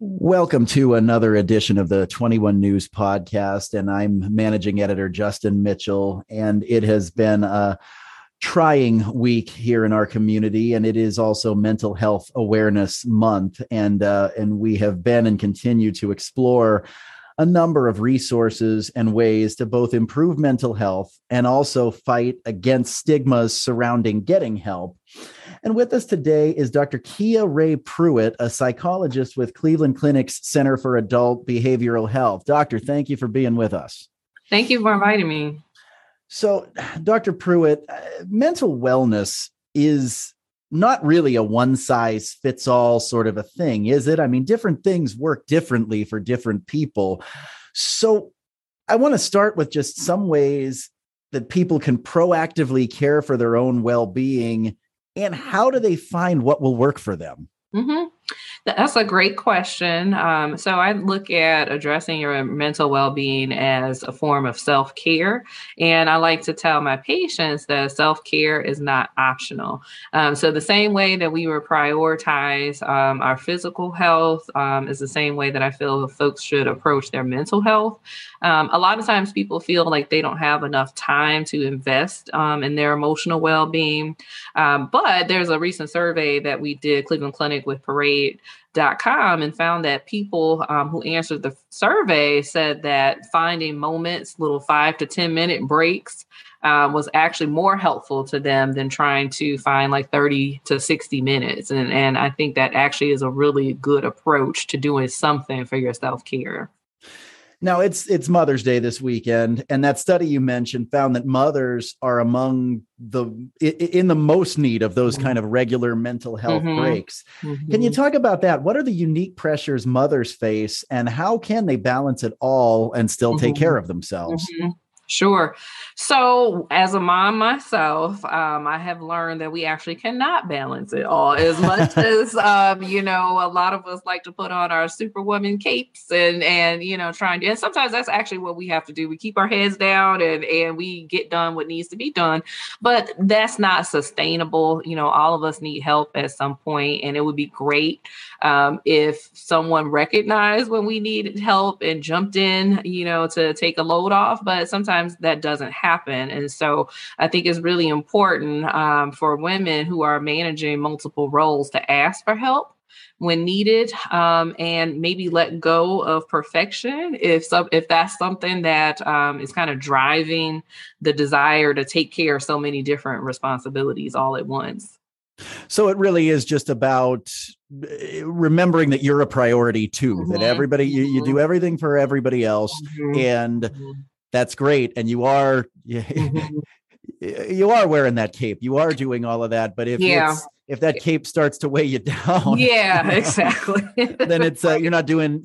Welcome to another edition of the 21 News podcast. And I'm managing editor Justin Mitchell. And it has been a trying week here in our community. And it is also Mental Health Awareness Month. And, uh, and we have been and continue to explore a number of resources and ways to both improve mental health and also fight against stigmas surrounding getting help. And with us today is Dr. Kia-Rai Prewitt, a psychologist with Cleveland Clinic's Center for Adult Behavioral Health. Doctor, thank you for being with us. Thank you for inviting me. So, Dr. Prewitt, uh, mental wellness is not really a one size fits all sort of a thing, is it? I mean, different things work differently for different people. So, I want to start with just some ways that people can proactively care for their own well being and how do they find what will work for them? Mm-hmm. That's a great question. Um, so I look at addressing your mental well-being as a form of self-care, and I like to tell my patients that self-care is not optional. Um, so the same way that we prioritize um, our physical health um, is the same way that I feel folks should approach their mental health. Um, a lot of times, people feel like they don't have enough time to invest um, in their emotional well-being, but there's a recent survey that we did, Cleveland Clinic with Parade com and found that people um, who answered the survey said that finding moments, little five to 10 minute breaks, um, was actually more helpful to them than trying to find like 30 to 60 minutes. And, and I think that actually is a really good approach to doing something for your self care. Now it's it's Mother's Day this weekend, and that study you mentioned found that mothers are among the in the most need of those kind of regular mental health mm-hmm. breaks. Mm-hmm. Can you mm-hmm. talk about that? What are the unique pressures mothers face, and how can they balance it all and still mm-hmm. take care of themselves? Sure. So, as a mom myself, um, I have learned that we actually cannot balance it all as much as um, you know. A lot of us like to put on our superwoman capes and and you know trying to. And sometimes that's actually what we have to do. We keep our heads down and and we get done what needs to be done. But that's not sustainable. You know, all of us need help at some point, and it would be great um, if someone recognized when we needed help and jumped in. You know, to take a load off. But sometimes that doesn't happen. And so I think it's really important um, for women who are managing multiple roles to ask for help when needed um, and maybe let go of perfection if so, if that's something that um, is kind of driving the desire to take care of so many different responsibilities all at once so it really is just about eh, remembering that you're a priority too mm-hmm. that everybody you, you do mm-hmm. everything for everybody else mm-hmm. and mm-hmm that's great and you are mm-hmm. you are wearing that cape you are doing all of that but if yeah. if that cape starts to weigh you down yeah exactly then it's uh, you're not doing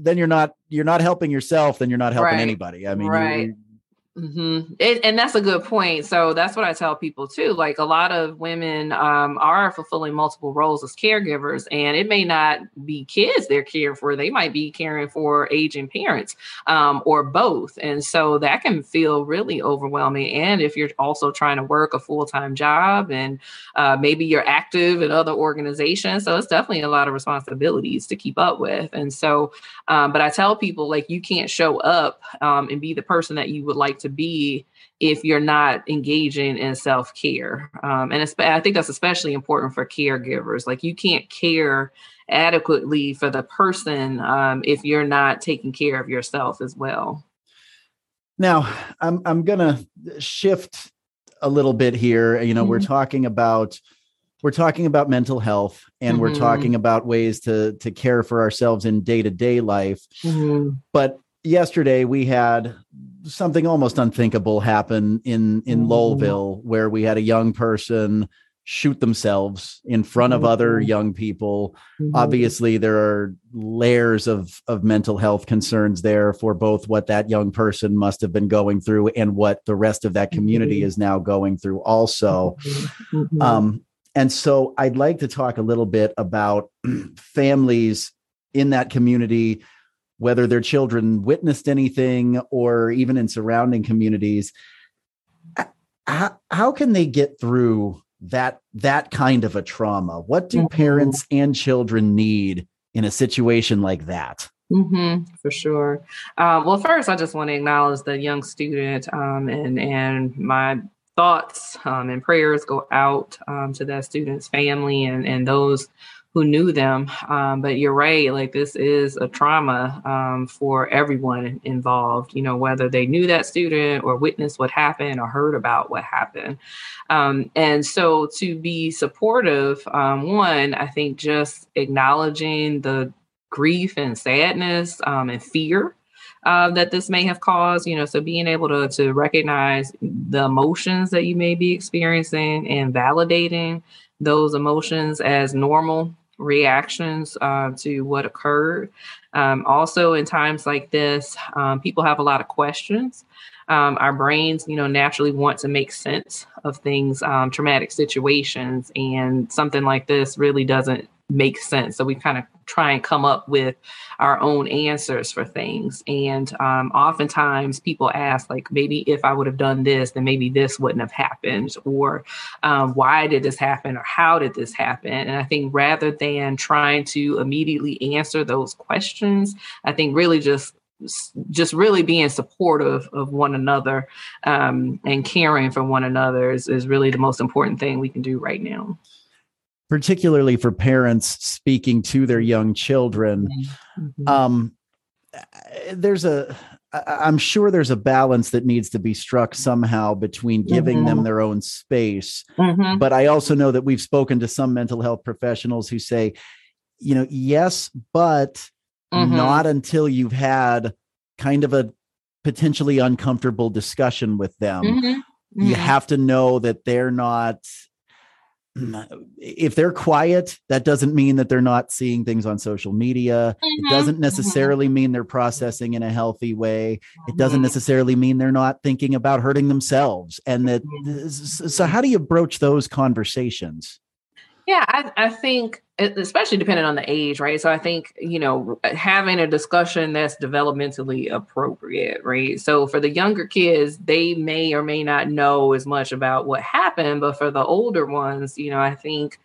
then you're not you're not helping yourself then you're not helping right. anybody i mean right. Mm-hmm. It, and that's a good point. So that's what I tell people too. Like a lot of women um, are fulfilling multiple roles as caregivers, and it may not be kids they're caring for. They might be caring for aging parents um, or both. And so that can feel really overwhelming. And if you're also trying to work a full time job and uh, maybe you're active in other organizations, so it's definitely a lot of responsibilities to keep up with. And so, um, but I tell people like you can't show up um, and be the person that you would like to be if you're not engaging in self care. Um, and I think that's especially important for caregivers. Like you can't care adequately for the person um, if you're not taking care of yourself as well. Now, I'm I'm gonna shift a little bit here. You know, mm-hmm. we're talking about we're talking about mental health and mm-hmm. we're talking about ways to to care for ourselves in day-to-day life. Mm-hmm. But yesterday we had something almost unthinkable happen in in mm-hmm. Lowellville where we had a young person shoot themselves in front of other mm-hmm. young people mm-hmm. obviously there are layers of of mental health concerns there for both what that young person must have been going through and what the rest of that community mm-hmm. is now going through also mm-hmm. Mm-hmm. um and so i'd like to talk a little bit about families in that community whether their children witnessed anything or even in surrounding communities how, how can they get through that that kind of a trauma what do mm-hmm. parents and children need in a situation like that? Mm-hmm, for sure. Um, well, first, I just want to acknowledge the young student, um, and and my thoughts um, and prayers go out um, to that student's family and and those who knew them. Um, but you're right, like this is a trauma um, for everyone involved, you know, whether they knew that student or witnessed what happened or heard about what happened. Um, and so to be supportive, um, one, I think just acknowledging the grief and sadness um, and fear uh, that this may have caused. You know, so being able to to recognize the emotions that you may be experiencing and validating those emotions as normal reactions uh, to what occurred. Um, also, in times like this, um, people have a lot of questions. Um, our brains, you know, naturally want to make sense of things, um, traumatic situations, and something like this really doesn't make sense. So we kind of try and come up with our own answers for things. And um, oftentimes people ask, like, maybe if I would have done this, then maybe this wouldn't have happened, or um, why did this happen, or how did this happen? And I think rather than trying to immediately answer those questions, I think really just just really being supportive of one another um, and caring for one another is, is really the most important thing we can do right now particularly for parents speaking to their young children mm-hmm. um, there's a i'm sure there's a balance that needs to be struck somehow between giving mm-hmm. them their own space mm-hmm. but i also know that we've spoken to some mental health professionals who say you know yes but mm-hmm. not until you've had kind of a potentially uncomfortable discussion with them mm-hmm. you mm-hmm. have to know that they're not if they're quiet, that doesn't mean that they're not seeing things on social media. Mm-hmm. It doesn't mm-hmm. necessarily mm-hmm. mean they're processing in a healthy way. It doesn't mm-hmm. necessarily mean they're not thinking about hurting themselves. And that, mm-hmm. so how do you broach those conversations? Yeah, I, I think especially depending on the age, right? So I think, you know, having a discussion that's developmentally appropriate, right? So for the younger kids, they may or may not know as much about what happened, but for the older ones, you know, I think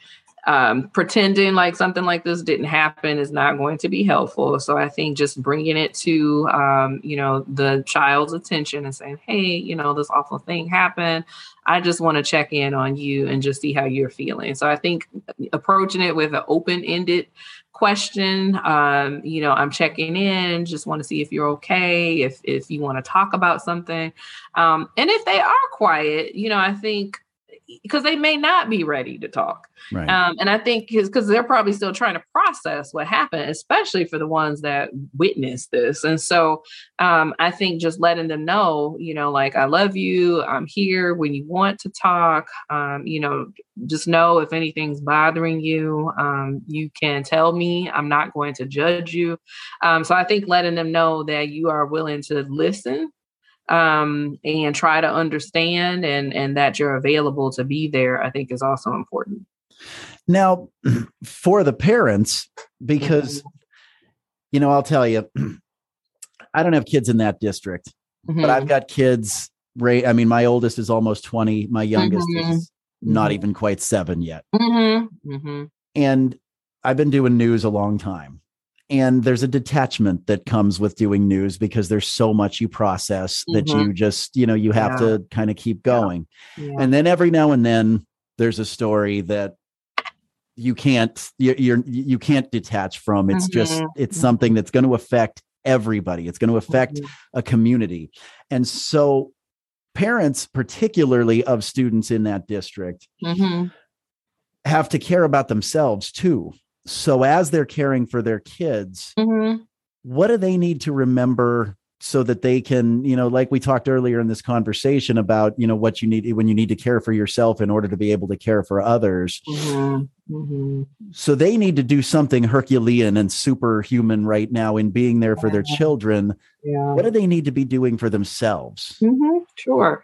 um, pretending like something like this didn't happen is not going to be helpful. So I think just bringing it to, um, you know, the child's attention and saying, hey, you know, this awful thing happened. I just want to check in on you and just see how you're feeling. So I think approaching it with an open ended question um, you know i'm checking in just want to see if you're okay if if you want to talk about something um, and if they are quiet you know i think because they may not be ready to talk. Right. Um, and I think because they're probably still trying to process what happened, especially for the ones that witnessed this. And so um, I think just letting them know, you know, like, I love you. I'm here when you want to talk. Um, you know, just know if anything's bothering you, um, you can tell me. I'm not going to judge you. Um, so I think letting them know that you are willing to listen um, and try to understand and and that you're available to be there i think is also important now for the parents because mm-hmm. you know i'll tell you i don't have kids in that district mm-hmm. but i've mm-hmm. got kids right i mean my oldest is almost 20 my youngest mm-hmm. is not mm-hmm. even quite seven yet mm-hmm. and i've been doing news a long time and there's a detachment that comes with doing news because there's so much you process mm-hmm. that you just you know you have yeah. to kind of keep going yeah. Yeah. and then every now and then there's a story that you can't you're, you're you can't detach from it's mm-hmm. just it's mm-hmm. something that's going to affect everybody it's going to affect mm-hmm. a community and so parents particularly of students in that district mm-hmm. have to care about themselves too so as they're caring for their kids mm-hmm. what do they need to remember so that they can you know like we talked earlier in this conversation about you know what you need when you need to care for yourself in order to be able to care for others mm-hmm. Mm-hmm. so they need to do something herculean and superhuman right now in being there for their children yeah. what do they need to be doing for themselves mm-hmm. sure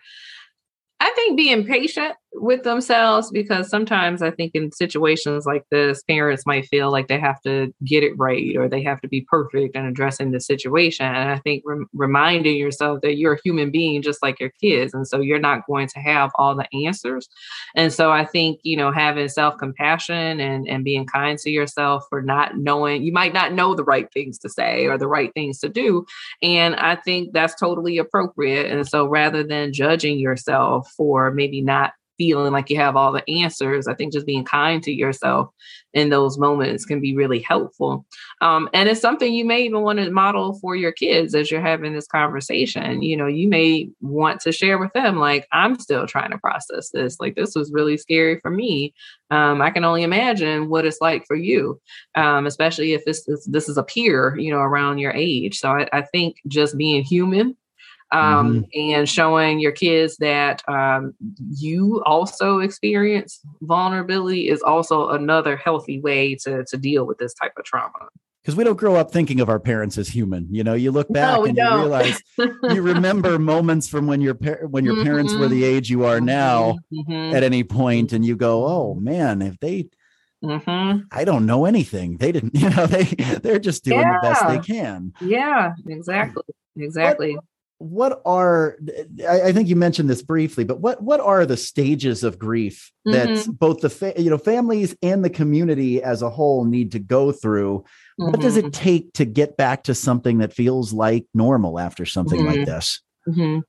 I think being patient with themselves because sometimes I think in situations like this, parents might feel like they have to get it right or they have to be perfect in addressing the situation. And I think re- reminding yourself that you're a human being just like your kids. And so you're not going to have all the answers. And so I think, you know, having self compassion and, and being kind to yourself for not knowing, you might not know the right things to say or the right things to do. And I think that's totally appropriate. And so rather than judging yourself for maybe not feeling like you have all the answers. I think just being kind to yourself in those moments can be really helpful. Um, and it's something you may even want to model for your kids as you're having this conversation. You know, you may want to share with them, like, I'm still trying to process this. Like, this was really scary for me. Um, I can only imagine what it's like for you, um, especially if this, this, this is a peer, you know, around your age. So I, I think just being human um, mm-hmm. and showing your kids that um, you also experience vulnerability is also another healthy way to, to deal with this type of trauma because we don't grow up thinking of our parents as human. You know, you look back no, and don't. you realize you remember moments from when your par- when your mm-hmm. parents were the mm-hmm. age you are now mm-hmm. at any point, and you go, "Oh man, if they." Mm-hmm. I don't know anything. They didn't, you know, they they're just doing yeah. the best they can. Yeah, exactly. Exactly. What, what are I, I, think you mentioned this briefly but what what are the stages of grief that mm-hmm. both the fa- you know families and the community as a whole need to go through mm-hmm. what does it mm-hmm. take to get back to something that feels like normal after something mm-hmm. like this mm-hmm.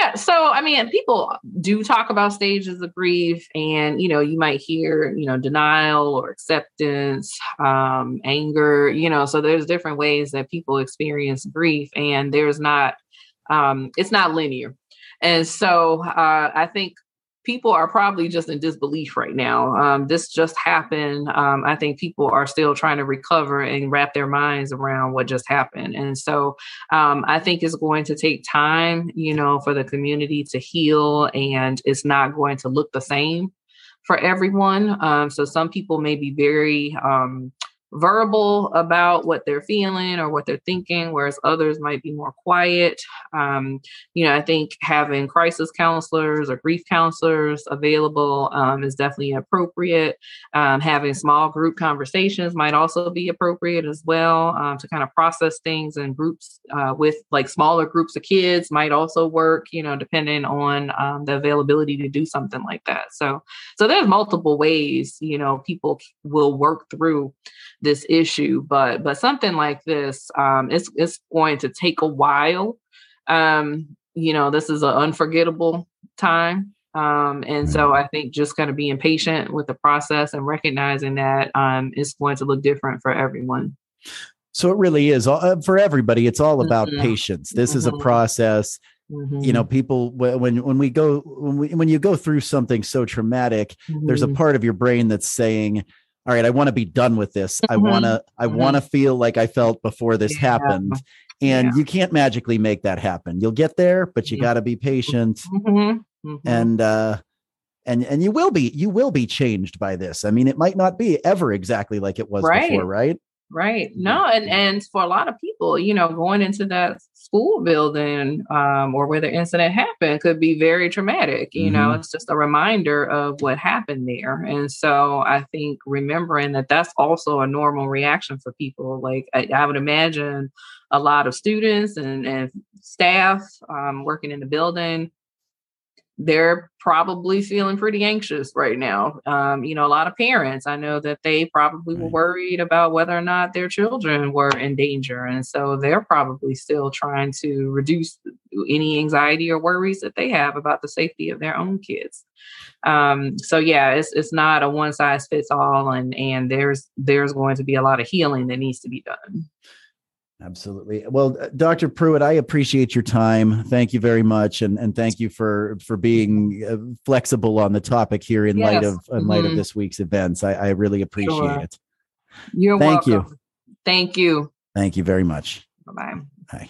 yeah so i mean people do talk about stages of grief and you know you might hear you know denial or acceptance um, anger you know so there's different ways that people experience grief and there's not um, it's not linear. And so uh, I think people are probably just in disbelief right now. Um, this just happened. Um, I think people are still trying to recover and wrap their minds around what just happened. And so um, I think it's going to take time, you know, for the community to heal, and it's not going to look the same for everyone. Um, so some people may be very um, verbal about what they're feeling or what they're thinking, whereas others might be more quiet. Um, you know, I think having crisis counselors or grief counselors available um, is definitely appropriate. Um, having small group conversations might also be appropriate as well um, to kind of process things in groups uh, with like smaller groups of kids might also work. You know, depending on um, the availability to do something like that. So, so there's multiple ways you know people will work through this issue but but something like this um it's it's going to take a while um you know this is an unforgettable time um and so i think just kind of being patient with the process and recognizing that um it's going to look different for everyone so it really is uh, for everybody it's all about mm-hmm. patience this mm-hmm. is a mm-hmm. process Mm-hmm. you know mm-hmm. people when when we go when we when you go through something so traumatic mm-hmm. there's a mm-hmm. part of your brain that's saying all right i want to be done with this mm-hmm. i want to i mm-hmm. want to feel like i felt before this yeah. happened and yeah. you can't magically make that happen you'll get there but you mm-hmm. got to be patient mm-hmm. Mm-hmm. and uh and and you will be you will be changed by this i mean it might not be ever exactly like it was right. before right right. No and and for a lot of people you know going into that school building um, or where the incident happened could be very traumatic you mm-hmm. know it's just a reminder of what happened there. And so i think remembering that that's also a normal reaction for people like i, I would imagine a lot of students and, and staff um, working in the building they're probably feeling pretty anxious right now. Um, you know, a lot of parents, I know that they probably were worried about whether or not their children were in danger. And so they're probably still trying to reduce any anxiety or worries that they have about the safety of their own kids. Um, so yeah, it's it's not a one size fits all and and there's there's going to be a lot of healing that needs to be done. Absolutely. Well, uh, Dr. Prewitt, I appreciate your time. Thank you very much, and and thank you for for being uh, flexible on the topic here in yes. light of in mm-hmm. light of this week's events. I, I really appreciate sure. it. You're thank welcome. you. Thank you. Thank you very much. Bye bye. Bye.